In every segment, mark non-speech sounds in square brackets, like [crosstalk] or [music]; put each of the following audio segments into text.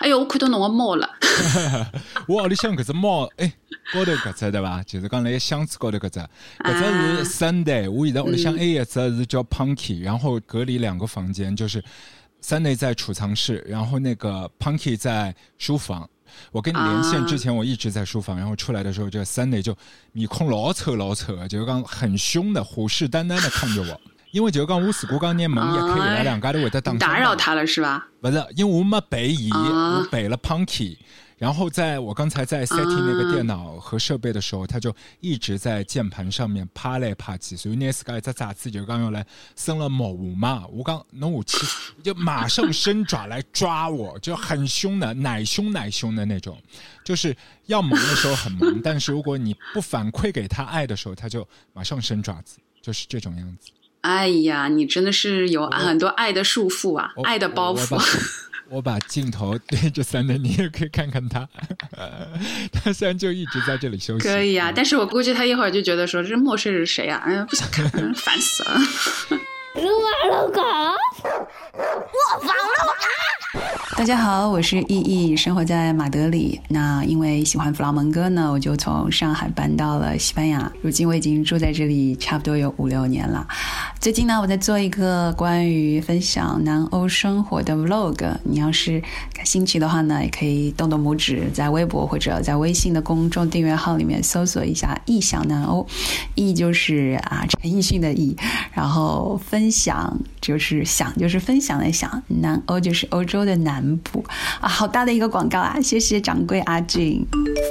哎哟，我看到侬个猫了。[laughs] 我屋里向搿只猫，哎，高头搿只对伐？就是讲辣箱子高头搿只，搿只是 Sunday。我现在屋里向还有一只是叫 Punky，然后隔离两个房间，就是 Sunday 在储藏室，然后那个 Punky 在书房。我跟你连线之前，我一直在书房，然后出来的时候，这 Sunday 就面孔老丑老丑的，就是讲很凶的，虎视眈眈的看着我。因为就是讲我如果讲拿门一开，伊拉两家都会得打打扰他了是吧？不是，因为我没背伊，我背了 Punky。然后在我刚才在 setting 那个电脑和设备的时候，他就一直在键盘上面趴来趴去，所以那时个在杂志就刚用来生了毛嘛，我刚弄武器就马上伸爪来抓我，就很凶的，奶凶奶凶的那种，就是要萌的时候很萌，但是如果你不反馈给他爱的时候，他就马上伸爪子，就是这种样子。哎呀，你真的是有很多爱的束缚啊，爱的包袱。我把镜头对着三的，你也可以看看他。他虽然就一直在这里休息。可以啊，但是我估计他一会儿就觉得说这陌生人是谁啊？哎呀，不想看，烦死了。撸啊撸狗，我房了啊！大家好，我是意意，生活在马德里。那因为喜欢弗朗门哥呢，我就从上海搬到了西班牙。如今我已经住在这里差不多有五六年了。最近呢，我在做一个关于分享南欧生活的 vlog。你要是感兴趣的话呢，也可以动动拇指，在微博或者在微信的公众订阅号里面搜索一下“异想南欧”。异就是啊，陈奕迅的异，然后分。分享就是想，就是分享的想。南欧就是欧洲的南部啊，好大的一个广告啊！谢谢掌柜阿俊。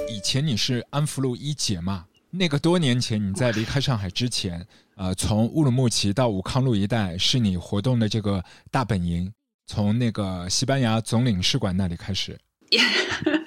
以前你是安福路一姐嘛？那个多年前你在离开上海之前，呃，从乌鲁木齐到武康路一带是你活动的这个大本营，从那个西班牙总领事馆那里开始。[laughs]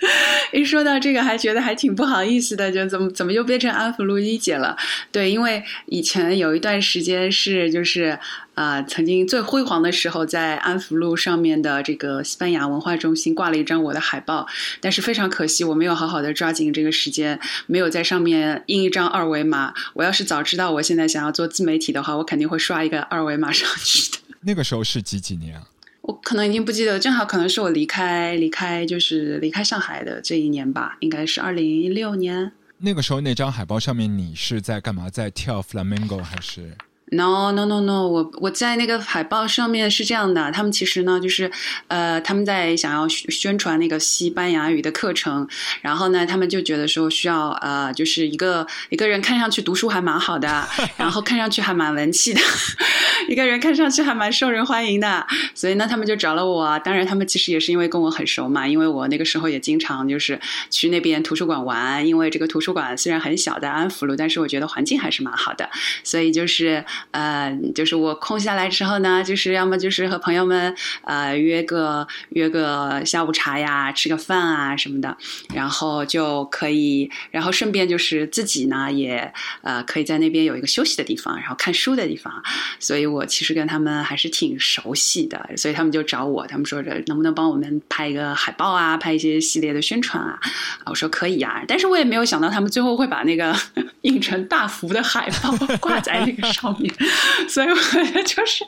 一说到这个，还觉得还挺不好意思的，就怎么怎么又变成安福路一姐了？对，因为以前有一段时间是就是啊，曾经最辉煌的时候，在安福路上面的这个西班牙文化中心挂了一张我的海报，但是非常可惜，我没有好好的抓紧这个时间，没有在上面印一张二维码。我要是早知道我现在想要做自媒体的话，我肯定会刷一个二维码上去的。[laughs] 那个时候是几几年啊？我可能已经不记得，正好可能是我离开离开就是离开上海的这一年吧，应该是二零一六年。那个时候那张海报上面你是在干嘛？在跳 flamingo 还是？No no no no，我我在那个海报上面是这样的，他们其实呢就是，呃，他们在想要宣传那个西班牙语的课程，然后呢，他们就觉得说需要呃，就是一个一个人看上去读书还蛮好的，[laughs] 然后看上去还蛮文气的，[laughs] 一个人看上去还蛮受人欢迎的，所以呢，他们就找了我。当然，他们其实也是因为跟我很熟嘛，因为我那个时候也经常就是去那边图书馆玩，因为这个图书馆虽然很小，在安福路，但是我觉得环境还是蛮好的，所以就是。呃，就是我空下来之后呢，就是要么就是和朋友们呃约个约个下午茶呀，吃个饭啊什么的，然后就可以，然后顺便就是自己呢也呃可以在那边有一个休息的地方，然后看书的地方，所以我其实跟他们还是挺熟悉的，所以他们就找我，他们说着能不能帮我们拍一个海报啊，拍一些系列的宣传啊，我说可以啊，但是我也没有想到他们最后会把那个 [laughs] 印成大幅的海报挂在那个上面。[laughs] 所以我就是，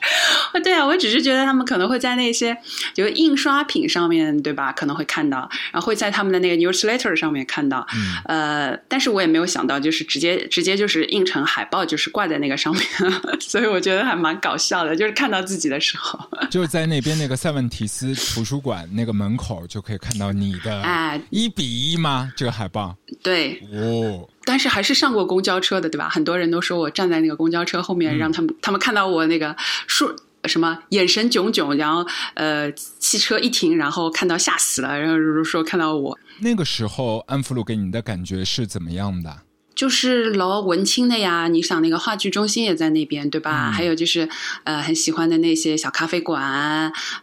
对啊，我只是觉得他们可能会在那些就印刷品上面对吧，可能会看到，然后会在他们的那个 newsletter 上面看到，嗯呃，但是我也没有想到，就是直接直接就是印成海报，就是挂在那个上面，[laughs] 所以我觉得还蛮搞笑的，就是看到自己的时候，[laughs] 就是在那边那个塞文提斯图书馆那个门口就可以看到你的，哎，一比一吗？这个海报？对，哦。但是还是上过公交车的，对吧？很多人都说我站在那个公交车后面，让他们他们看到我那个说什么眼神炯炯，然后呃汽车一停，然后看到吓死了，然后说看到我。那个时候安福路给你的感觉是怎么样的？就是老文青的呀，你想那个话剧中心也在那边，对吧？还有就是呃很喜欢的那些小咖啡馆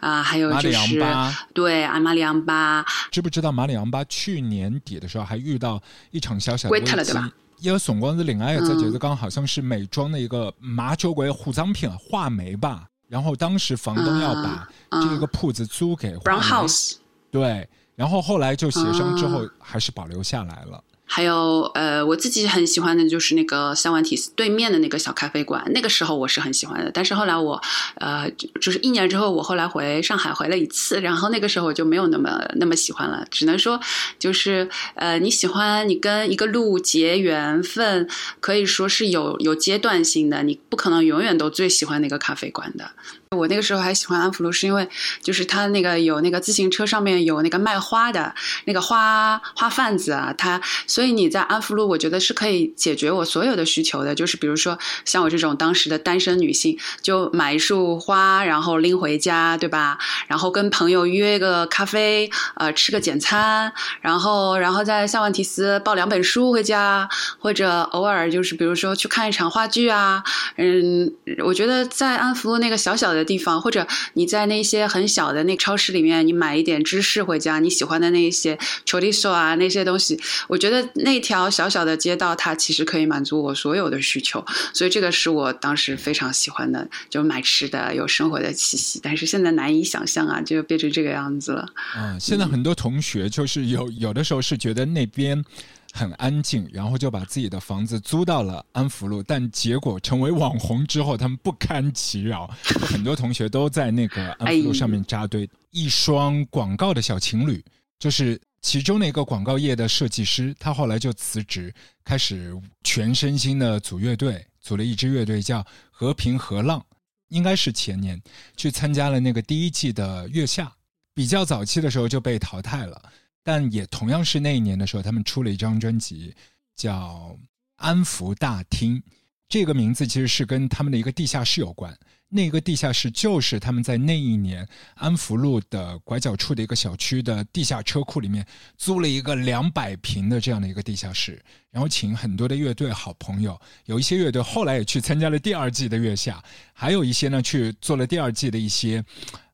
啊，还有就是对阿马里昂巴。知不知道马里昂巴去年底的时候还遇到一场小小的危机？因为总光子另外一个就是刚好像是美妆的一个麻酒馆护脏品画眉吧，然后当时房东要把这个铺子租给 Brown House，对，然后后来就协商之后还是保留下来了。还有呃，我自己很喜欢的就是那个三万体对面的那个小咖啡馆，那个时候我是很喜欢的。但是后来我呃，就是一年之后，我后来回上海回了一次，然后那个时候我就没有那么那么喜欢了。只能说就是呃，你喜欢你跟一个路结缘分，可以说是有有阶段性的，你不可能永远都最喜欢那个咖啡馆的。我那个时候还喜欢安福路，是因为就是他那个有那个自行车上面有那个卖花的那个花花贩子啊，他所以你在安福路，我觉得是可以解决我所有的需求的。就是比如说像我这种当时的单身女性，就买一束花，然后拎回家，对吧？然后跟朋友约个咖啡，呃，吃个简餐，然后然后在萨万提斯抱两本书回家，或者偶尔就是比如说去看一场话剧啊，嗯，我觉得在安福路那个小小的。地方，或者你在那些很小的那超市里面，你买一点芝士回家，你喜欢的那一些 chorizo 啊那些东西，我觉得那条小小的街道，它其实可以满足我所有的需求，所以这个是我当时非常喜欢的，就买吃的，有生活的气息。但是现在难以想象啊，就变成这个样子了。嗯，现在很多同学就是有有的时候是觉得那边。很安静，然后就把自己的房子租到了安福路，但结果成为网红之后，他们不堪其扰，[laughs] 很多同学都在那个安福路上面扎堆。一双广告的小情侣，就是其中的一个广告业的设计师，他后来就辞职，开始全身心的组乐队，组了一支乐队叫和平和浪，应该是前年去参加了那个第一季的月下，比较早期的时候就被淘汰了。但也同样是那一年的时候，他们出了一张专辑，叫《安福大厅》。这个名字其实是跟他们的一个地下室有关。那个地下室就是他们在那一年安福路的拐角处的一个小区的地下车库里面租了一个两百平的这样的一个地下室，然后请很多的乐队好朋友，有一些乐队后来也去参加了第二季的月下，还有一些呢去做了第二季的一些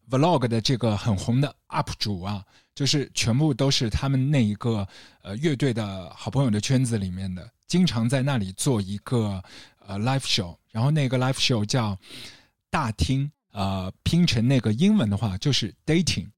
vlog 的这个很红的 up 主啊。就是全部都是他们那一个呃乐队的好朋友的圈子里面的，经常在那里做一个呃 live show，然后那个 live show 叫大厅，呃拼成那个英文的话就是 dating，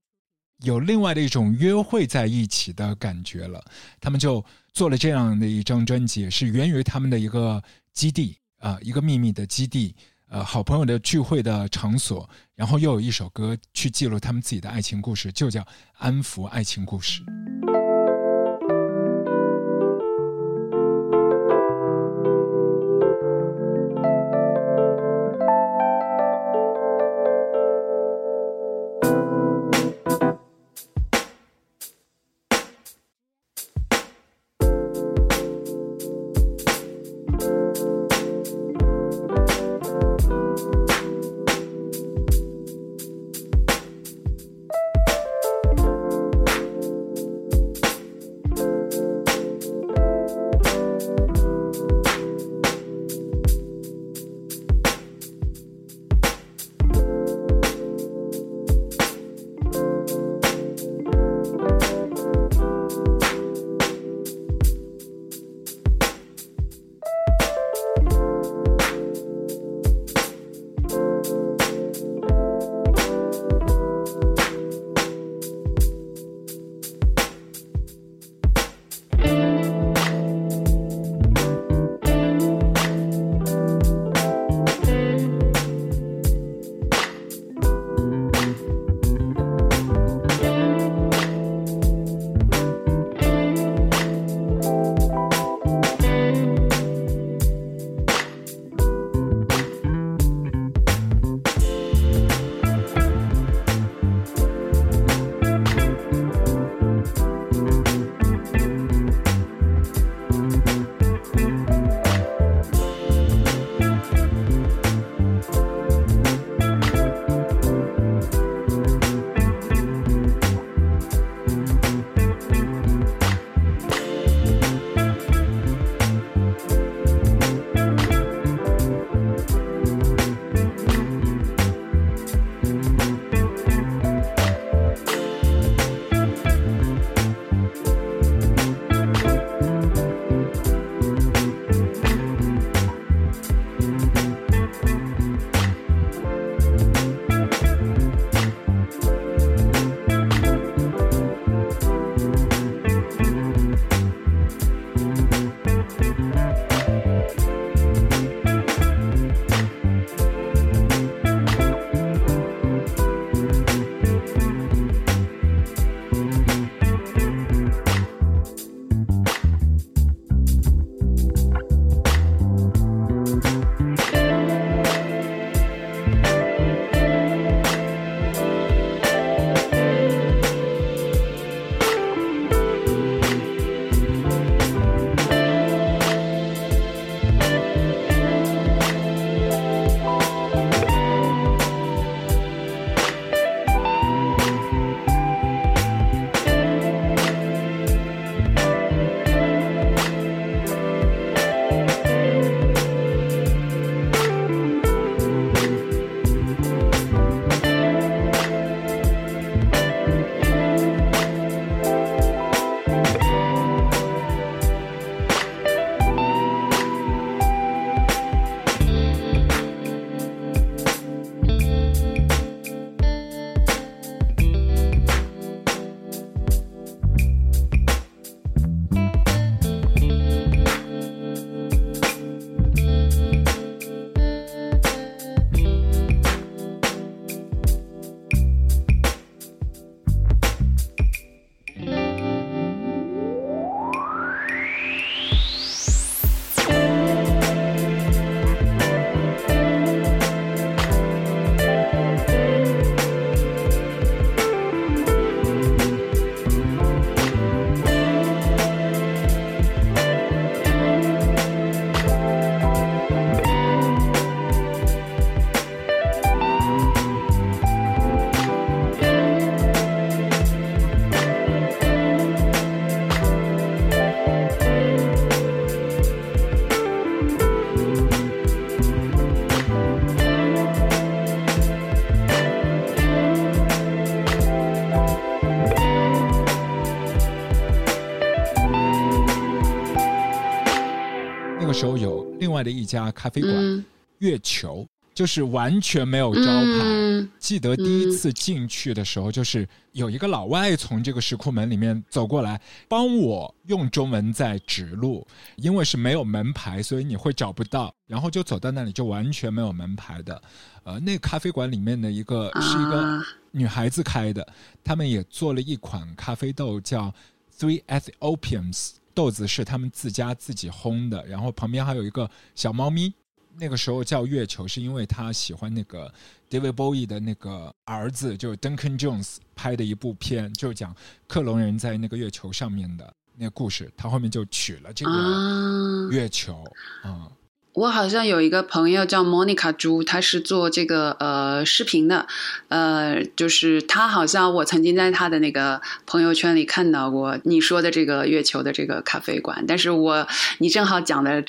有另外的一种约会在一起的感觉了。他们就做了这样的一张专辑，是源于他们的一个基地啊，一个秘密的基地。呃，好朋友的聚会的场所，然后又有一首歌去记录他们自己的爱情故事，就叫《安抚爱情故事》。外的一家咖啡馆月球。就是完全没有招牌。记得第一次进去的时候，就是有一个老外从这个石库门里面走过来，帮我用中文在指路。因为是没有门牌，所以你会找不到。然后就走到那里，就完全没有门牌的。呃，那咖啡馆里面的一个是一个女孩子开的，他们也做了一款咖啡豆，叫 Three Ethiopians，豆子是他们自家自己烘的。然后旁边还有一个小猫咪。那个时候叫月球，是因为他喜欢那个 David Bowie 的那个儿子，就是 Duncan Jones 拍的一部片，就是讲克隆人在那个月球上面的那个故事。他后面就取了这个月球。啊，我好像有一个朋友叫 Monica 朱，他是做这个呃视频的，呃，就是他好像我曾经在他的那个朋友圈里看到过你说的这个月球的这个咖啡馆，但是我你正好讲的。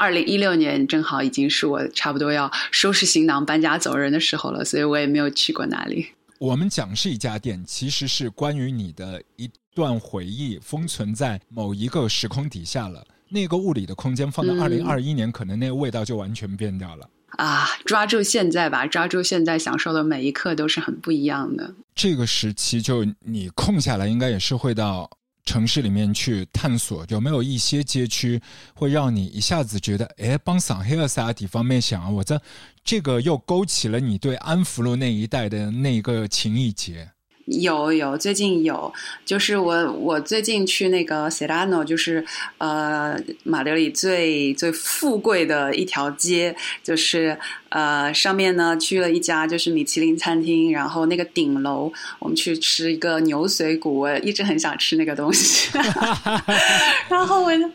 二零一六年正好已经是我差不多要收拾行囊搬家走人的时候了，所以我也没有去过那里。我们讲是一家店，其实是关于你的一段回忆封存在某一个时空底下了。那个物理的空间放到二零二一年，可能那个味道就完全变掉了。啊，抓住现在吧，抓住现在享受的每一刻都是很不一样的。这个时期，就你空下来，应该也是会到。城市里面去探索，有没有一些街区会让你一下子觉得，哎，帮上海尔萨底方面想啊，我这这个又勾起了你对安福路那一带的那个情谊结。有有，最近有，就是我我最近去那个 Serrano，就是呃马德里最最富贵的一条街，就是呃上面呢去了一家就是米其林餐厅，然后那个顶楼我们去吃一个牛髓骨，我一直很想吃那个东西，[laughs] [laughs] 然后我就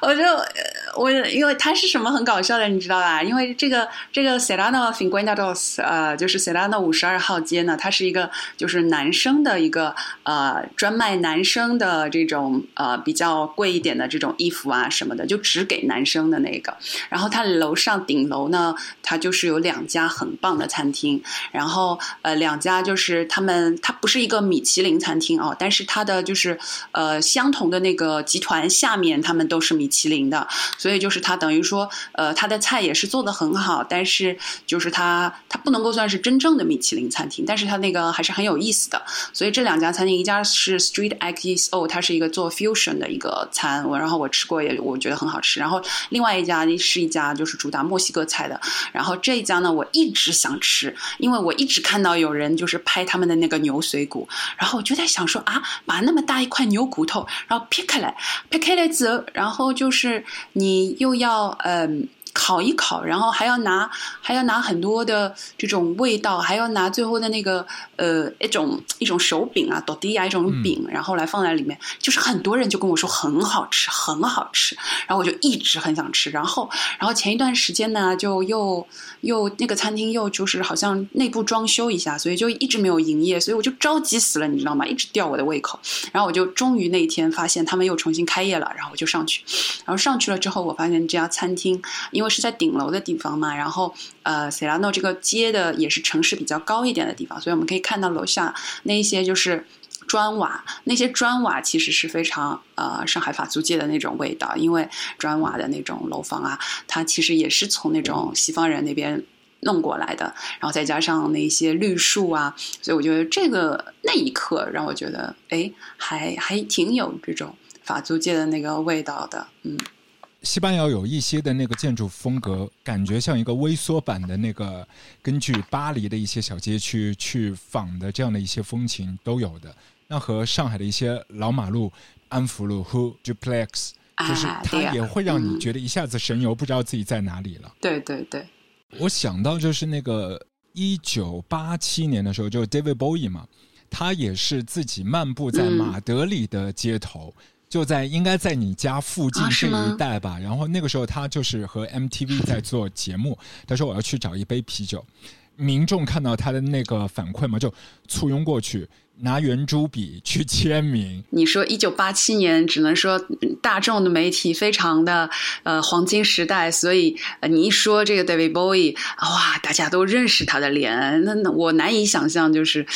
我就我因为它是什么很搞笑的，你知道吧？因为这个这个 Serrano Cinquanta Dos，呃，就是 Serrano 五十二号街呢，它是一个就是生的一个呃，专卖男生的这种呃比较贵一点的这种衣服啊什么的，就只给男生的那个。然后它楼上顶楼呢，它就是有两家很棒的餐厅。然后呃，两家就是他们，它不是一个米其林餐厅哦，但是它的就是呃相同的那个集团下面，他们都是米其林的。所以就是它等于说呃，它的菜也是做的很好，但是就是它它不能够算是真正的米其林餐厅，但是它那个还是很有意思的。所以这两家餐厅，一家是 Street XO，它是一个做 fusion 的一个餐，我然后我吃过也我觉得很好吃。然后另外一家是一家就是主打墨西哥菜的，然后这一家呢我一直想吃，因为我一直看到有人就是拍他们的那个牛髓骨，然后我就在想说啊，把那么大一块牛骨头，然后劈开来，劈开来之后，然后就是你又要嗯。烤一烤，然后还要拿还要拿很多的这种味道，还要拿最后的那个呃一种一种手柄啊，抖地啊一种饼，然后来放在里面。就是很多人就跟我说很好吃，很好吃，然后我就一直很想吃。然后然后前一段时间呢，就又又那个餐厅又就是好像内部装修一下，所以就一直没有营业，所以我就着急死了，你知道吗？一直吊我的胃口。然后我就终于那一天发现他们又重新开业了，然后我就上去，然后上去了之后，我发现这家餐厅因因为是在顶楼的地方嘛，然后呃，塞拉诺这个街的也是城市比较高一点的地方，所以我们可以看到楼下那一些就是砖瓦，那些砖瓦其实是非常呃上海法租界的那种味道，因为砖瓦的那种楼房啊，它其实也是从那种西方人那边弄过来的，然后再加上那些绿树啊，所以我觉得这个那一刻让我觉得，哎，还还挺有这种法租界的那个味道的，嗯。西班牙有一些的那个建筑风格，感觉像一个微缩版的那个，根据巴黎的一些小街区去仿的这样的一些风情都有的。那和上海的一些老马路，安福路和 Duplex，就是它也会让你觉得一下子神游，不知道自己在哪里了。对对对，我想到就是那个一九八七年的时候，就 David Bowie 嘛，他也是自己漫步在马德里的街头。就在应该在你家附近这一带吧，然后那个时候他就是和 MTV [laughs] 在做节目，他说我要去找一杯啤酒，民众看到他的那个反馈嘛，就簇拥过去拿圆珠笔去签名。你说一九八七年，只能说大众的媒体非常的呃黄金时代，所以你一说这个 David Bowie，哇，大家都认识他的脸，那那我难以想象就是。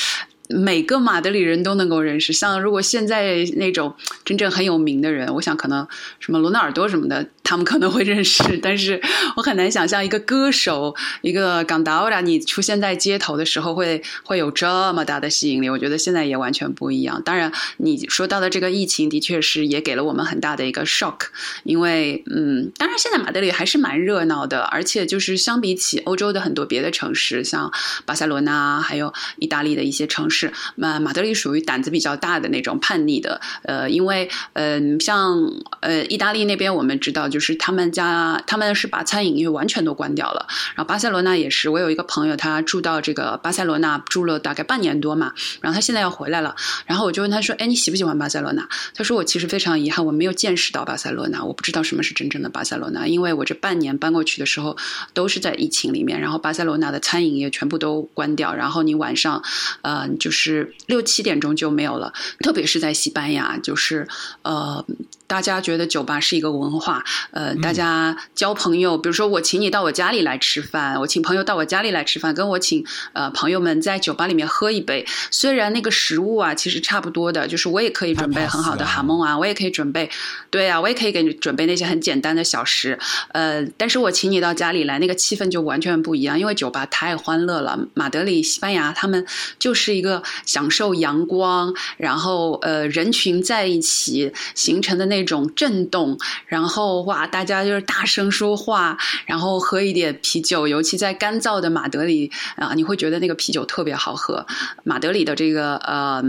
每个马德里人都能够认识。像如果现在那种真正很有名的人，我想可能什么罗纳尔多什么的，他们可能会认识。[laughs] 但是我很难想象一个歌手，一个港达拉，你出现在街头的时候会会有这么大的吸引力。我觉得现在也完全不一样。当然，你说到的这个疫情，的确是也给了我们很大的一个 shock。因为，嗯，当然现在马德里还是蛮热闹的，而且就是相比起欧洲的很多别的城市，像巴塞罗那，还有意大利的一些城市。是，马马德里属于胆子比较大的那种叛逆的，呃，因为，嗯，像呃意大利那边，我们知道，就是他们家他们是把餐饮业完全都关掉了。然后巴塞罗那也是，我有一个朋友，他住到这个巴塞罗那住了大概半年多嘛，然后他现在要回来了，然后我就问他说：“哎，你喜不喜欢巴塞罗那？”他说：“我其实非常遗憾，我没有见识到巴塞罗那，我不知道什么是真正的巴塞罗那，因为我这半年搬过去的时候都是在疫情里面，然后巴塞罗那的餐饮业全部都关掉，然后你晚上，呃。”就是六七点钟就没有了，特别是在西班牙，就是呃。大家觉得酒吧是一个文化，呃，大家交朋友，比如说我请你到我家里来吃饭，我请朋友到我家里来吃饭，跟我请呃朋友们在酒吧里面喝一杯。虽然那个食物啊其实差不多的，就是我也可以准备很好的哈蒙啊，我也可以准备，对啊，我也可以给你准备那些很简单的小食，呃，但是我请你到家里来，那个气氛就完全不一样，因为酒吧太欢乐了。马德里、西班牙他们就是一个享受阳光，然后呃人群在一起形成的那。种震动，然后哇，大家就是大声说话，然后喝一点啤酒，尤其在干燥的马德里啊，你会觉得那个啤酒特别好喝。马德里的这个呃。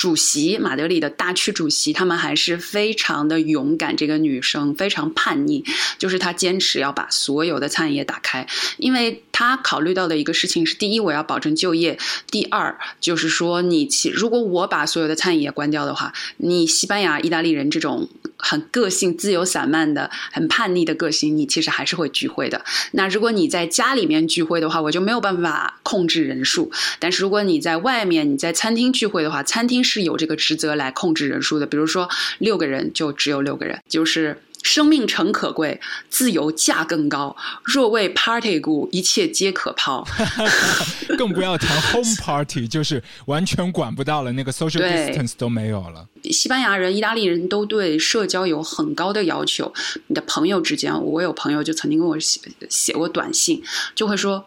主席马德里的大区主席，他们还是非常的勇敢。这个女生非常叛逆，就是她坚持要把所有的餐饮业打开，因为她考虑到的一个事情是：第一，我要保证就业；第二，就是说你如果我把所有的餐饮业关掉的话，你西班牙、意大利人这种很个性、自由散漫的、很叛逆的个性，你其实还是会聚会的。那如果你在家里面聚会的话，我就没有办法控制人数；但是如果你在外面，你在餐厅聚会的话，餐厅是有这个职责来控制人数的，比如说六个人就只有六个人，就是生命诚可贵，自由价更高。若为 party 故，一切皆可抛。[laughs] 更不要谈 home party，就是完全管不到了，那个 social distance 都没有了。西班牙人、意大利人都对社交有很高的要求。你的朋友之间，我有朋友就曾经跟我写写过短信，就会说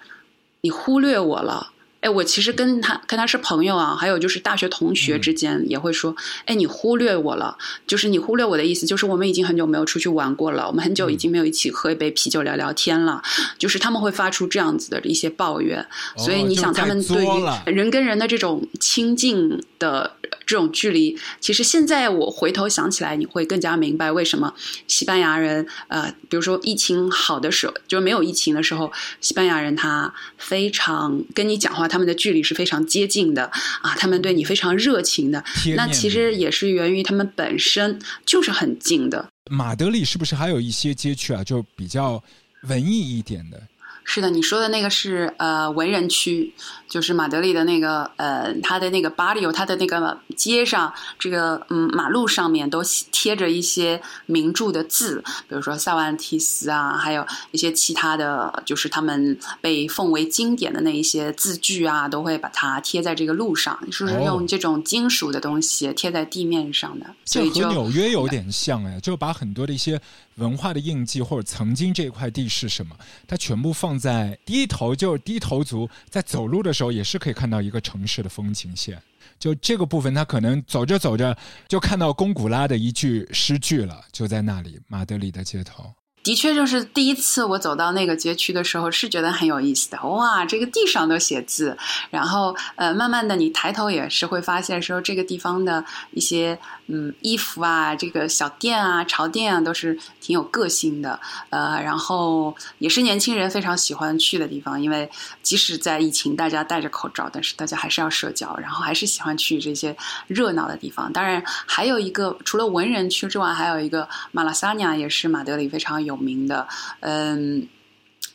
你忽略我了。哎，我其实跟他跟他是朋友啊，还有就是大学同学之间也会说，哎，你忽略我了，就是你忽略我的意思，就是我们已经很久没有出去玩过了，我们很久已经没有一起喝一杯啤酒聊聊天了，就是他们会发出这样子的一些抱怨，所以你想他们对于人跟人的这种亲近的。这种距离，其实现在我回头想起来，你会更加明白为什么西班牙人，呃，比如说疫情好的时候，就是没有疫情的时候，西班牙人他非常跟你讲话，他们的距离是非常接近的啊，他们对你非常热情的。那其实也是源于他们本身就是很近的。马德里是不是还有一些街区啊，就比较文艺一点的？是的，你说的那个是呃文人区，就是马德里的那个呃，它的那个巴里欧，它的那个街上，这个嗯马路上面都贴着一些名著的字，比如说塞万提斯啊，还有一些其他的就是他们被奉为经典的那一些字句啊，都会把它贴在这个路上，就是用这种金属的东西贴在地面上的。这和纽约有点像哎，就把很多的一些。文化的印记，或者曾经这块地是什么，它全部放在低头，就是低头族在走路的时候，也是可以看到一个城市的风景线。就这个部分，他可能走着走着就看到龚古拉的一句诗句了，就在那里，马德里的街头。的确，就是第一次我走到那个街区的时候，是觉得很有意思的。哇，这个地上都写字，然后呃，慢慢的你抬头也是会发现说，这个地方的一些嗯衣服啊，这个小店啊、潮店啊，都是挺有个性的。呃，然后也是年轻人非常喜欢去的地方，因为即使在疫情，大家戴着口罩，但是大家还是要社交，然后还是喜欢去这些热闹的地方。当然，还有一个除了文人区之外，还有一个马拉萨尼亚，也是马德里非常有。有名的，嗯，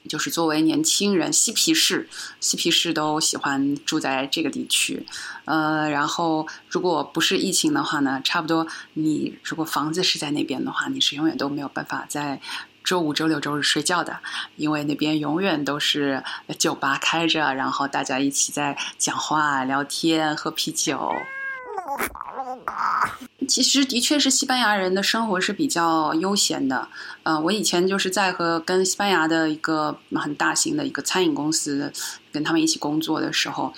就是作为年轻人，嬉皮士，嬉皮士都喜欢住在这个地区，呃，然后如果不是疫情的话呢，差不多你如果房子是在那边的话，你是永远都没有办法在。周五、周六、周日睡觉的，因为那边永远都是酒吧开着，然后大家一起在讲话、聊天、喝啤酒。[laughs] 其实的确是西班牙人的生活是比较悠闲的。呃，我以前就是在和跟西班牙的一个很大型的一个餐饮公司跟他们一起工作的时候，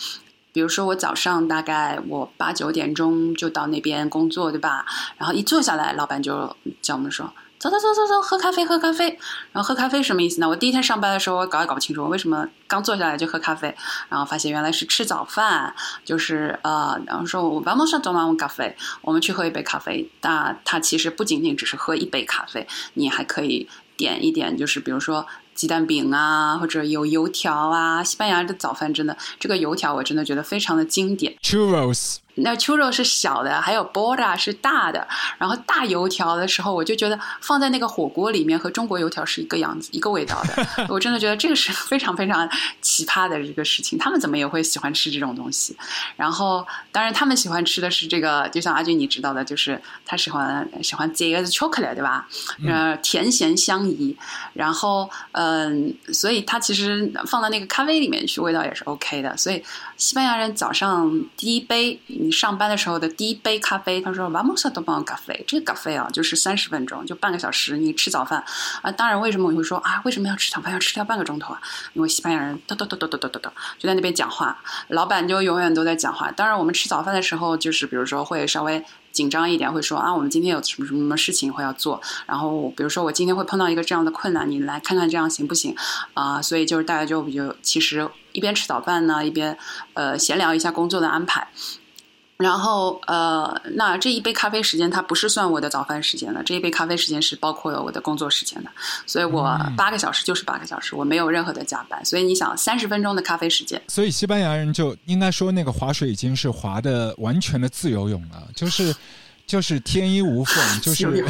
比如说我早上大概我八九点钟就到那边工作，对吧？然后一坐下来，老板就叫我们说。走走走走走，喝咖啡喝咖啡，然后喝咖啡什么意思呢？我第一天上班的时候，我搞也搞不清楚，为什么刚坐下来就喝咖啡，然后发现原来是吃早饭，就是呃，然后说我 vamos a tomar un café，我们去喝一杯咖啡。那它其实不仅仅只是喝一杯咖啡，你还可以点一点，就是比如说鸡蛋饼啊，或者有油条啊。西班牙的早饭真的，这个油条我真的觉得非常的经典。Churros。那秋肉是小的，还有 bora 是大的。然后大油条的时候，我就觉得放在那个火锅里面和中国油条是一个样子、一个味道的。[laughs] 我真的觉得这个是 [laughs] 非常非常奇葩的一个事情。他们怎么也会喜欢吃这种东西？然后，当然他们喜欢吃的是这个，就像阿俊你知道的，就是他喜欢喜欢这个 chocolate 对吧？呃，甜咸相宜。然后，嗯，所以它其实放到那个咖啡里面去，味道也是 OK 的。所以西班牙人早上第一杯，你上班的时候的第一杯咖啡，他说 “vamos a tomar café”，这个咖啡啊，就是三十分钟，就半个小时。你吃早饭啊，当然为什么我会说啊，为什么要吃早饭要吃掉半个钟头啊？因为西班牙人嘟嘟嘟嘟嘟嘟嘟嘟就在那边讲话，老板就永远都在讲话。当然我们吃早饭的时候，就是比如说会稍微紧张一点，会说啊，我们今天有什么什么事情会要做。然后比如说我今天会碰到一个这样的困难，你来看看这样行不行啊？所以就是大家就比较其实一边吃早饭呢，一边呃闲聊一下工作的安排。然后，呃，那这一杯咖啡时间它不是算我的早饭时间的，这一杯咖啡时间是包括了我的工作时间的，所以我八个小时就是八个小时，我没有任何的加班。所以你想，三十分钟的咖啡时间，所以西班牙人就应该说那个划水已经是划的完全的自由泳了，就是就是天衣无缝，就是。[laughs]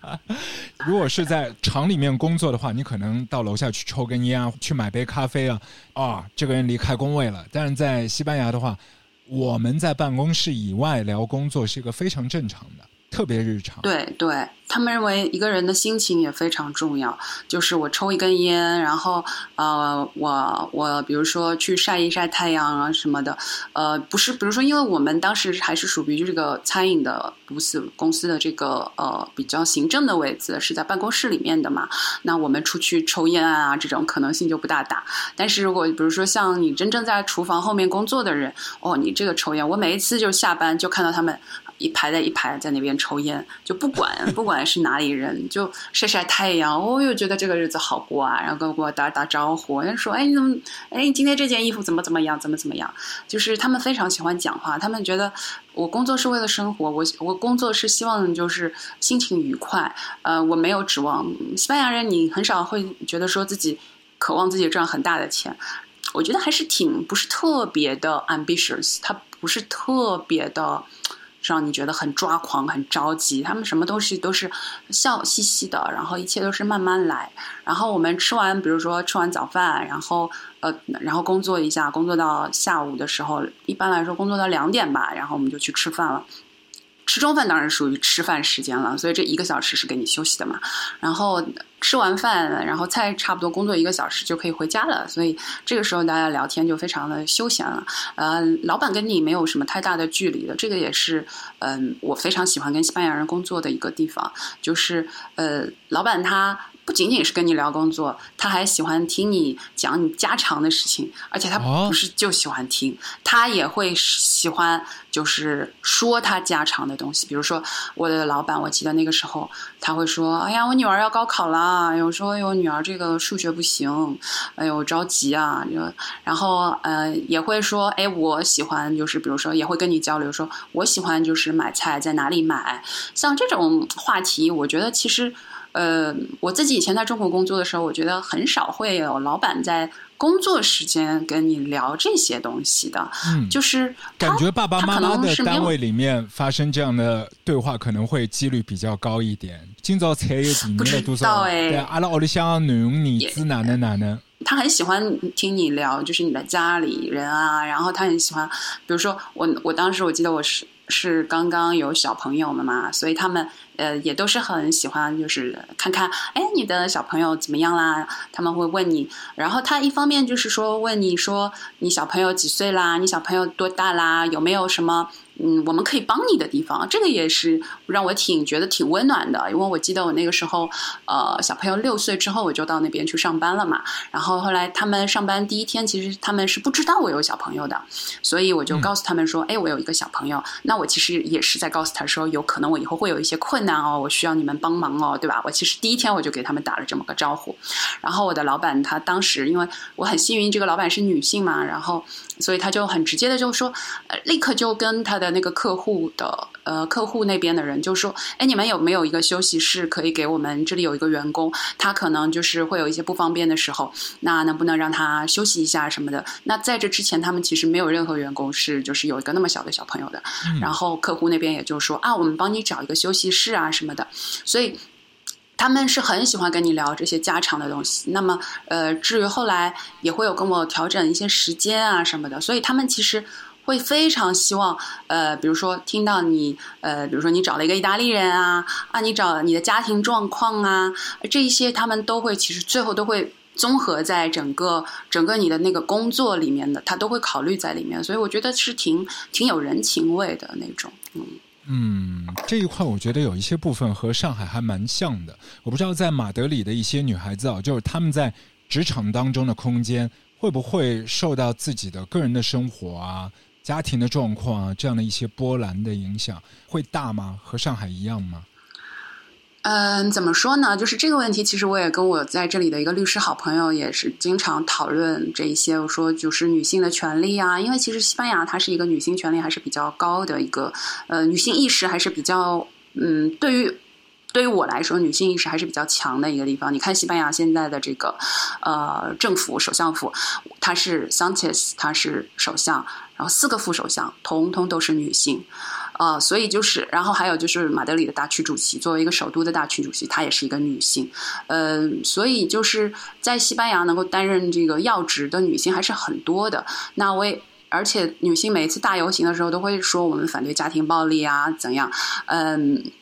[laughs] 如果是在厂里面工作的话，你可能到楼下去抽根烟啊，去买杯咖啡啊，啊，这个人离开工位了。但是在西班牙的话。我们在办公室以外聊工作是一个非常正常的。特别日常，对对，他们认为一个人的心情也非常重要。就是我抽一根烟，然后呃，我我比如说去晒一晒太阳啊什么的，呃，不是，比如说，因为我们当时还是属于这个餐饮的公司公司的这个呃比较行政的位置，是在办公室里面的嘛，那我们出去抽烟啊这种可能性就不大大。但是如果比如说像你真正在厨房后面工作的人，哦，你这个抽烟，我每一次就下班就看到他们。一排在一排在那边抽烟，就不管不管是哪里人，就晒晒太阳。哦又觉得这个日子好过啊，然后跟我打打招呼，人说：“哎，你怎么？哎，今天这件衣服怎么怎么样？怎么怎么样？”就是他们非常喜欢讲话，他们觉得我工作是为了生活，我我工作是希望就是心情愉快。呃，我没有指望西班牙人，你很少会觉得说自己渴望自己赚很大的钱。我觉得还是挺不是特别的 ambitious，他不是特别的。让你觉得很抓狂、很着急。他们什么东西都是笑嘻嘻的，然后一切都是慢慢来。然后我们吃完，比如说吃完早饭，然后呃，然后工作一下，工作到下午的时候，一般来说工作到两点吧，然后我们就去吃饭了。吃中饭当然属于吃饭时间了，所以这一个小时是给你休息的嘛。然后吃完饭，然后菜差不多工作一个小时就可以回家了，所以这个时候大家聊天就非常的休闲了。呃，老板跟你没有什么太大的距离的，这个也是嗯，我非常喜欢跟西班牙人工作的一个地方，就是呃，老板他。不仅仅是跟你聊工作，他还喜欢听你讲你家常的事情，而且他不是就喜欢听，他也会喜欢就是说他家常的东西。比如说我的老板，我记得那个时候他会说：“哎呀，我女儿要高考了，有时候我女儿这个数学不行，哎呦着急啊。”然后呃也会说：“哎，我喜欢就是比如说也会跟你交流，说我喜欢就是买菜在哪里买。”像这种话题，我觉得其实。呃，我自己以前在中国工作的时候，我觉得很少会有老板在工作时间跟你聊这些东西的。嗯，就是感觉爸爸妈妈的单位里面发生这样的对话，可能会几率比较高一点。今早才有几年了多少？对，阿拉屋里向囡恩儿子哪能哪能？他很喜欢听你聊，就是你的家里人啊。然后他很喜欢，比如说我，我当时我记得我是。是刚刚有小朋友们嘛，所以他们呃也都是很喜欢，就是看看，哎，你的小朋友怎么样啦？他们会问你，然后他一方面就是说问你说你小朋友几岁啦？你小朋友多大啦？有没有什么？嗯，我们可以帮你的地方，这个也是让我挺觉得挺温暖的。因为我记得我那个时候，呃，小朋友六岁之后我就到那边去上班了嘛。然后后来他们上班第一天，其实他们是不知道我有小朋友的，所以我就告诉他们说：“哎，我有一个小朋友。”那我其实也是在告诉他说，有可能我以后会有一些困难哦，我需要你们帮忙哦，对吧？我其实第一天我就给他们打了这么个招呼。然后我的老板他当时因为我很幸运，这个老板是女性嘛，然后所以他就很直接的就说，呃，立刻就跟他的。那个客户的呃，客户那边的人就说：“哎，你们有没有一个休息室可以给我们？这里有一个员工，他可能就是会有一些不方便的时候，那能不能让他休息一下什么的？那在这之前，他们其实没有任何员工是就是有一个那么小的小朋友的。然后客户那边也就说啊，我们帮你找一个休息室啊什么的。所以他们是很喜欢跟你聊这些家常的东西。那么呃，至于后来也会有跟我调整一些时间啊什么的。所以他们其实。会非常希望，呃，比如说听到你，呃，比如说你找了一个意大利人啊，啊，你找你的家庭状况啊，这一些他们都会，其实最后都会综合在整个整个你的那个工作里面的，他都会考虑在里面，所以我觉得是挺挺有人情味的那种，嗯，这一块我觉得有一些部分和上海还蛮像的，我不知道在马德里的一些女孩子啊，就是他们在职场当中的空间会不会受到自己的个人的生活啊。家庭的状况啊，这样的一些波澜的影响会大吗？和上海一样吗？嗯，怎么说呢？就是这个问题，其实我也跟我在这里的一个律师好朋友也是经常讨论这一些。我说，就是女性的权利啊，因为其实西班牙它是一个女性权利还是比较高的一个，呃，女性意识还是比较，嗯，对于。对于我来说，女性意识还是比较强的一个地方。你看西班牙现在的这个，呃，政府首相府，他是 Sanchez，他是首相，然后四个副首相，通通都是女性，呃，所以就是，然后还有就是马德里的大区主席，作为一个首都的大区主席，她也是一个女性，呃，所以就是在西班牙能够担任这个要职的女性还是很多的。那我也，而且女性每一次大游行的时候都会说我们反对家庭暴力啊，怎样，嗯。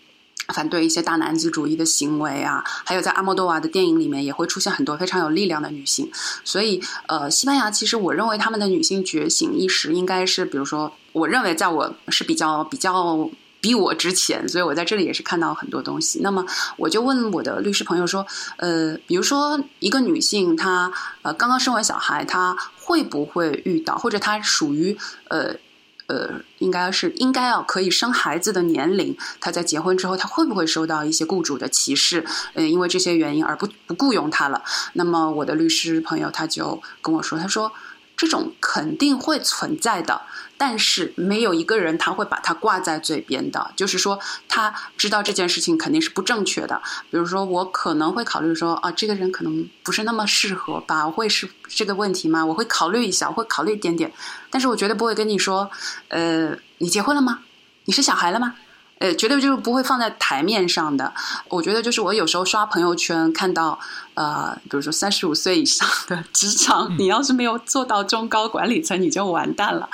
反对一些大男子主义的行为啊，还有在阿莫多瓦的电影里面也会出现很多非常有力量的女性，所以呃，西班牙其实我认为他们的女性觉醒意识应该是，比如说，我认为在我是比较比较比我之前，所以我在这里也是看到很多东西。那么我就问我的律师朋友说，呃，比如说一个女性她呃刚刚生完小孩，她会不会遇到，或者她属于呃。呃，应该是应该要可以生孩子的年龄，他在结婚之后，他会不会受到一些雇主的歧视？嗯，因为这些原因而不不雇佣他了？那么我的律师朋友他就跟我说，他说。这种肯定会存在的，但是没有一个人他会把它挂在嘴边的。就是说，他知道这件事情肯定是不正确的。比如说，我可能会考虑说，啊，这个人可能不是那么适合吧？会是这个问题吗？我会考虑一下，我会考虑一点点。但是我绝对不会跟你说，呃，你结婚了吗？你是小孩了吗？呃，绝对就是不会放在台面上的。我觉得就是我有时候刷朋友圈看到，呃，比如说三十五岁以上的职场，你要是没有做到中高管理层，你就完蛋了。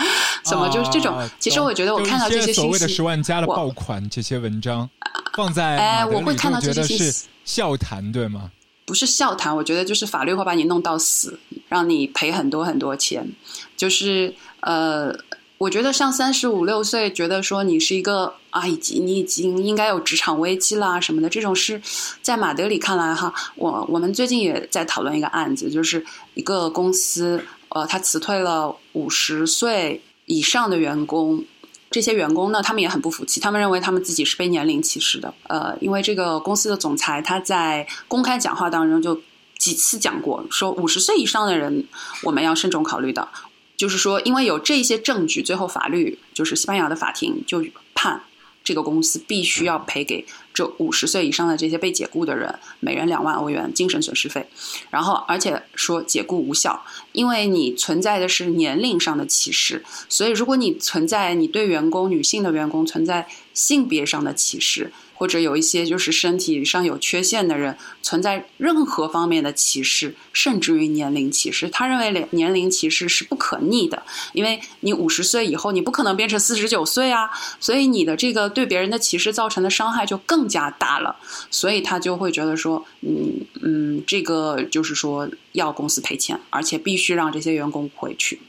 什么就是这种？其实我觉得我看到这些所谓的十万加的爆款这些文章，放在哎，我会看到这些是笑谈对吗？不是笑谈，我觉得就是法律会把你弄到死，让你赔很多很多钱。就是呃。我觉得像三十五六岁，觉得说你是一个啊，已经你已经应该有职场危机啦什么的，这种事，在马德里看来哈，我我们最近也在讨论一个案子，就是一个公司，呃，他辞退了五十岁以上的员工，这些员工呢，他们也很不服气，他们认为他们自己是被年龄歧视的，呃，因为这个公司的总裁他在公开讲话当中就几次讲过，说五十岁以上的人我们要慎重考虑的。就是说，因为有这些证据，最后法律就是西班牙的法庭就判这个公司必须要赔给这五十岁以上的这些被解雇的人每人两万欧元精神损失费，然后而且说解雇无效，因为你存在的是年龄上的歧视，所以如果你存在你对员工女性的员工存在性别上的歧视，或者有一些就是身体上有缺陷的人，存在任何方面的歧视，甚至于年龄歧视。他认为年年龄歧视是不可逆的，因为你五十岁以后，你不可能变成四十九岁啊，所以你的这个对别人的歧视造成的伤害就更加大了。所以他就会觉得说，嗯嗯，这个就是说要公司赔钱，而且必须让这些员工回去。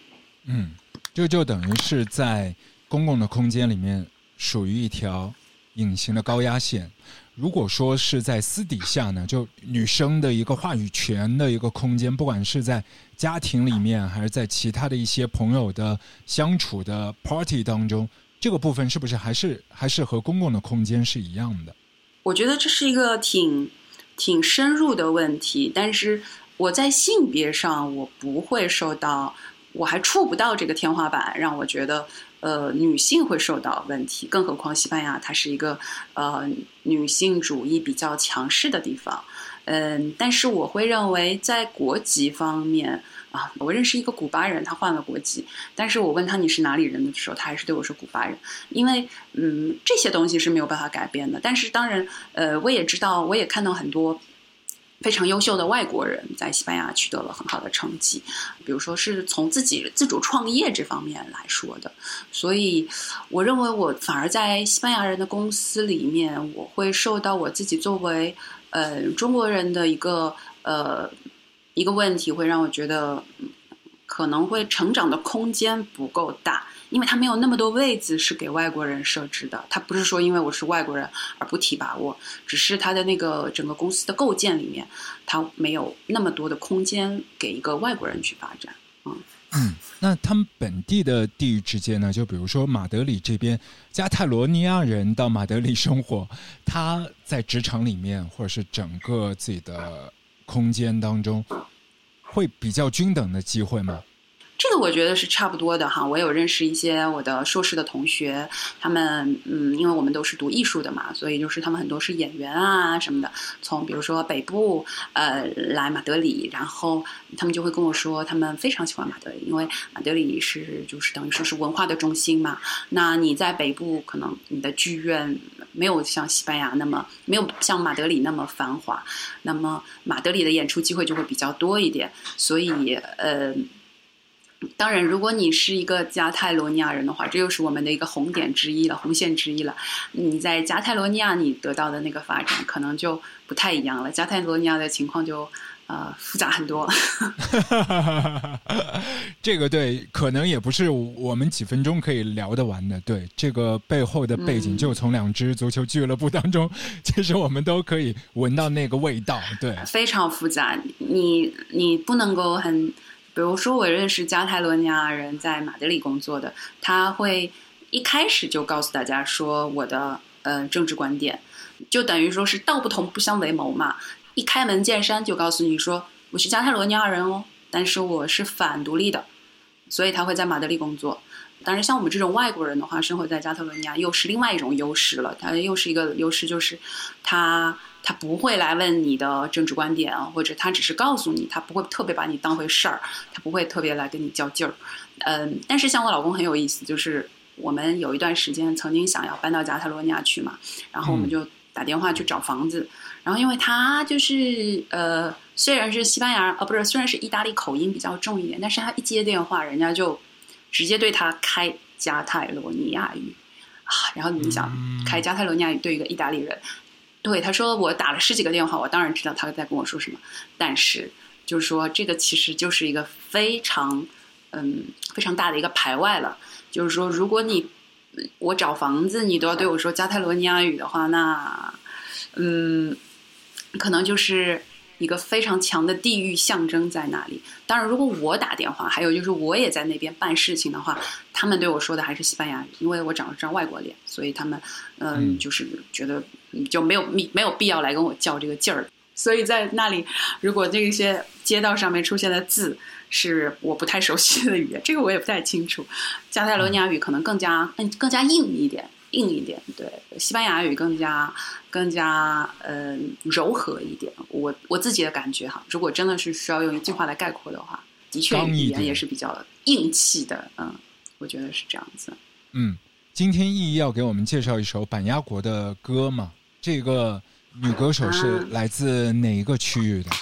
嗯，这就等于是在公共的空间里面属于一条。隐形的高压线，如果说是在私底下呢，就女生的一个话语权的一个空间，不管是在家庭里面，还是在其他的一些朋友的相处的 party 当中，这个部分是不是还是还是和公共的空间是一样的？我觉得这是一个挺挺深入的问题，但是我在性别上，我不会受到，我还触不到这个天花板，让我觉得。呃，女性会受到问题，更何况西班牙它是一个呃女性主义比较强势的地方。嗯，但是我会认为在国籍方面啊，我认识一个古巴人，他换了国籍，但是我问他你是哪里人的时候，他还是对我说古巴人，因为嗯这些东西是没有办法改变的。但是当然，呃，我也知道，我也看到很多。非常优秀的外国人在西班牙取得了很好的成绩，比如说是从自己自主创业这方面来说的，所以我认为我反而在西班牙人的公司里面，我会受到我自己作为呃中国人的一个呃一个问题，会让我觉得可能会成长的空间不够大。因为他没有那么多位子是给外国人设置的，他不是说因为我是外国人而不提拔我，只是他的那个整个公司的构建里面，他没有那么多的空间给一个外国人去发展。嗯嗯，那他们本地的地域之间呢？就比如说马德里这边，加泰罗尼亚人到马德里生活，他在职场里面或者是整个自己的空间当中，会比较均等的机会吗？这个我觉得是差不多的哈，我有认识一些我的硕士的同学，他们嗯，因为我们都是读艺术的嘛，所以就是他们很多是演员啊什么的，从比如说北部呃来马德里，然后他们就会跟我说，他们非常喜欢马德里，因为马德里是就是等于说是文化的中心嘛。那你在北部可能你的剧院没有像西班牙那么没有像马德里那么繁华，那么马德里的演出机会就会比较多一点，所以呃。当然，如果你是一个加泰罗尼亚人的话，这又是我们的一个红点之一了，红线之一了。你在加泰罗尼亚，你得到的那个发展可能就不太一样了。加泰罗尼亚的情况就呃复杂很多。[laughs] 这个对，可能也不是我们几分钟可以聊得完的。对，这个背后的背景，就从两支足球俱乐部当中，其实我们都可以闻到那个味道。对，非常复杂。你你不能够很。比如说，我认识加泰罗尼亚人在马德里工作的，他会一开始就告诉大家说我的呃政治观点，就等于说是道不同不相为谋嘛。一开门见山就告诉你说我是加泰罗尼亚人哦，但是我是反独立的，所以他会在马德里工作。当然，像我们这种外国人的话，生活在加泰罗尼亚又是另外一种优势了。它又是一个优势，就是他。他不会来问你的政治观点啊，或者他只是告诉你，他不会特别把你当回事儿，他不会特别来跟你较劲儿。嗯，但是像我老公很有意思，就是我们有一段时间曾经想要搬到加泰罗尼亚去嘛，然后我们就打电话去找房子，然后因为他就是呃，虽然是西班牙，啊，不是，虽然是意大利口音比较重一点，但是他一接电话，人家就直接对他开加泰罗尼亚语啊，然后你想开加泰罗尼亚语对一个意大利人。对，他说我打了十几个电话，我当然知道他在跟我说什么，但是就是说这个其实就是一个非常嗯非常大的一个排外了。就是说，如果你我找房子，你都要对我说加泰罗尼亚语的话，那嗯，可能就是。一个非常强的地域象征在那里。当然，如果我打电话，还有就是我也在那边办事情的话，他们对我说的还是西班牙语，因为我长了张外国脸，所以他们嗯，就是觉得就没有没有必要来跟我较这个劲儿。所以在那里，如果这些街道上面出现的字是我不太熟悉的语言，这个我也不太清楚。加泰罗尼亚语可能更加嗯更加硬一点。硬一点，对西班牙语更加更加嗯柔和一点。我我自己的感觉哈，如果真的是需要用一句话来概括的话，的确语言也是比较硬气的。嗯，我觉得是这样子。嗯，今天意义要给我们介绍一首板鸭国的歌嘛？这个女歌手是来自哪一个区域的？[laughs]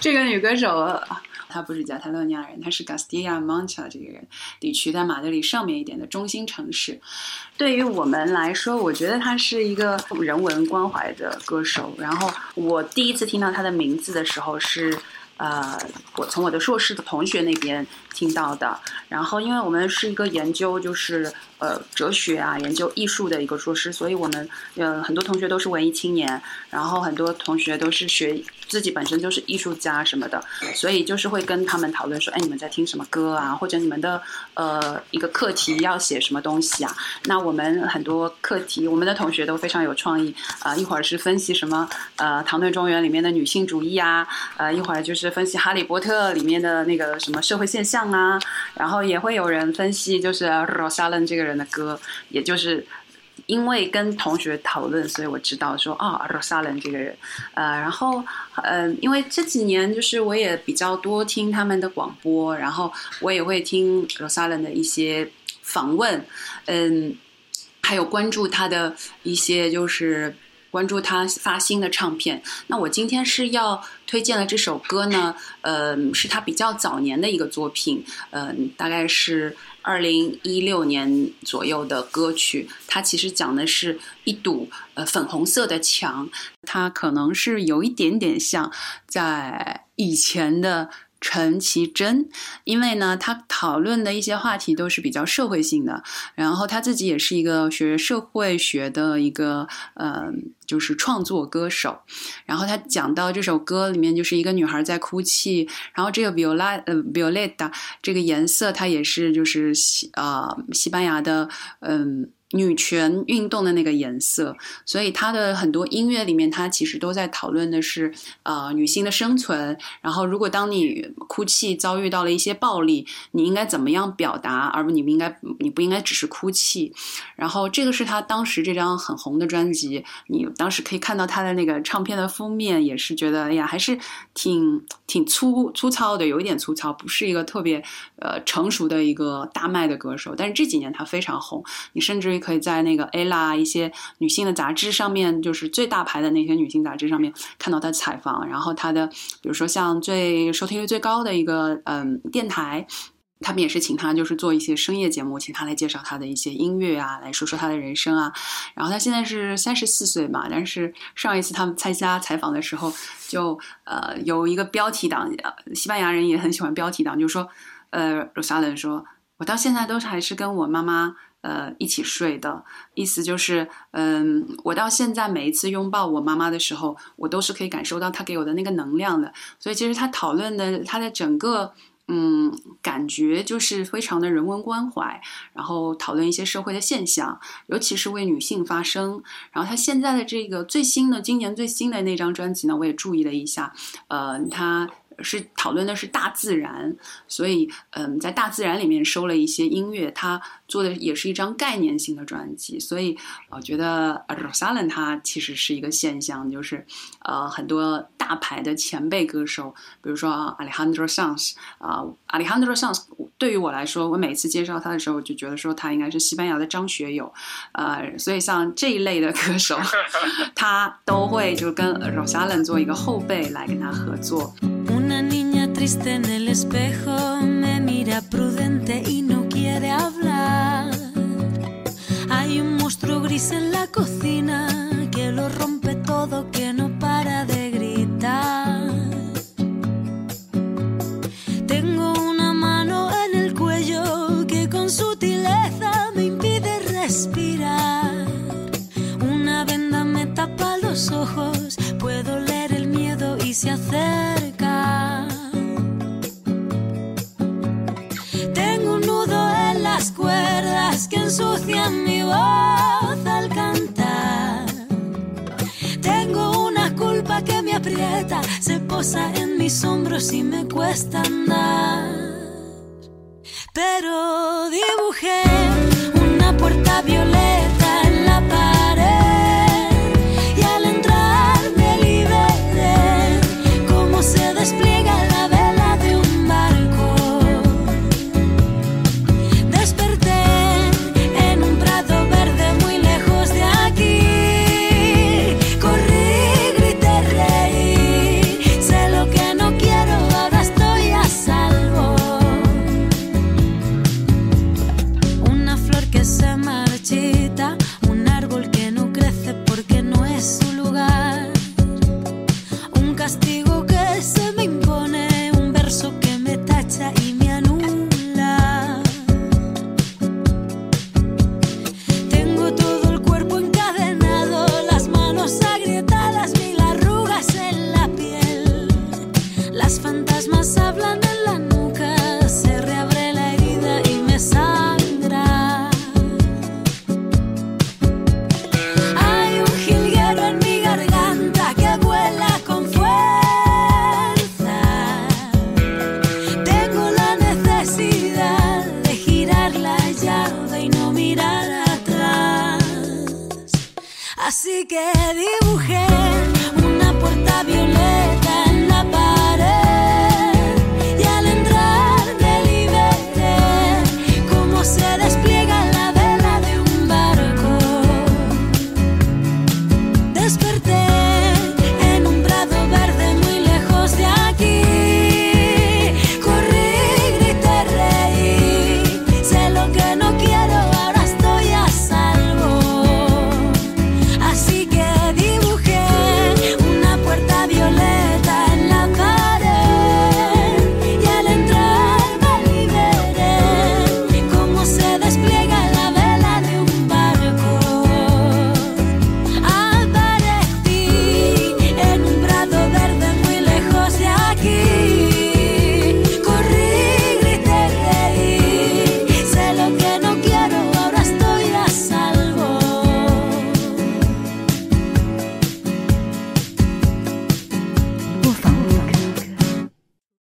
这个女歌手。他不是加泰罗尼亚人，他是 Gastilla Mancha 这个人地区，在马德里上面一点的中心城市。对于我们来说，我觉得他是一个人文关怀的歌手。然后我第一次听到他的名字的时候是。呃，我从我的硕士的同学那边听到的。然后，因为我们是一个研究，就是呃哲学啊，研究艺术的一个硕士，所以我们呃很多同学都是文艺青年，然后很多同学都是学自己本身就是艺术家什么的，所以就是会跟他们讨论说，哎，你们在听什么歌啊？或者你们的呃一个课题要写什么东西啊？那我们很多课题，我们的同学都非常有创意啊，一会儿是分析什么呃唐顿庄园里面的女性主义啊，呃一会儿就是。分析《哈利波特》里面的那个什么社会现象啊，然后也会有人分析，就是 Rosalind 这个人的歌，也就是因为跟同学讨论，所以我知道说啊，Rosalen 这个人，呃，然后呃，因为这几年就是我也比较多听他们的广播，然后我也会听 Rosalen 的一些访问，嗯，还有关注他的一些就是。关注他发新的唱片。那我今天是要推荐的这首歌呢，呃，是他比较早年的一个作品，嗯，大概是二零一六年左右的歌曲。它其实讲的是一堵呃粉红色的墙，它可能是有一点点像在以前的。陈绮贞，因为呢，他讨论的一些话题都是比较社会性的，然后他自己也是一个学社会学的一个呃，就是创作歌手。然后他讲到这首歌里面就是一个女孩在哭泣，然后这个 viola 呃 violeta 这个颜色，它也是就是西啊西班牙的嗯。女权运动的那个颜色，所以他的很多音乐里面，他其实都在讨论的是，呃，女性的生存。然后，如果当你哭泣遭遇到了一些暴力，你应该怎么样表达，而不你不应该，你不应该只是哭泣。然后，这个是他当时这张很红的专辑，你当时可以看到他的那个唱片的封面，也是觉得，哎呀，还是挺挺粗粗糙的，有一点粗糙，不是一个特别呃成熟的一个大卖的歌手。但是这几年他非常红，你甚至于。可以在那个 ella 一些女性的杂志上面，就是最大牌的那些女性杂志上面看到她的采访。然后她的，比如说像最收听率最高的一个嗯电台，他们也是请她就是做一些深夜节目，请她来介绍她的一些音乐啊，来说说她的人生啊。然后她现在是三十四岁嘛，但是上一次他们参加采访的时候，就呃有一个标题党，西班牙人也很喜欢标题党，就是说呃罗莎伦说，我到现在都还是跟我妈妈。呃，一起睡的意思就是，嗯，我到现在每一次拥抱我妈妈的时候，我都是可以感受到她给我的那个能量的。所以，其实他讨论的他的整个，嗯，感觉就是非常的人文关怀，然后讨论一些社会的现象，尤其是为女性发声。然后，他现在的这个最新的今年最新的那张专辑呢，我也注意了一下，呃，他。是讨论的是大自然，所以嗯，在大自然里面收了一些音乐，他做的也是一张概念性的专辑，所以我觉得 r o s a l i n 他其实是一个现象，就是呃很多大牌的前辈歌手，比如说 Alejandro Sanz 啊，Alejandro Sanz 对于我来说，我每次介绍他的时候，我就觉得说他应该是西班牙的张学友，呃，所以像这一类的歌手，[laughs] 他都会就跟 r o s a l i n 做一个后辈来跟他合作。Una niña triste en el espejo me mira prudente y no quiere hablar. Hay un monstruo gris en la cocina que lo rompe todo, que no para de gritar. Tengo una mano en el cuello que con sutileza me impide respirar. Una venda me tapa los ojos, puedo leer el miedo y se acerca. Que ensucian mi voz al cantar. Tengo una culpa que me aprieta, se posa en mis hombros y me cuesta andar. Pero dibujé una puerta violeta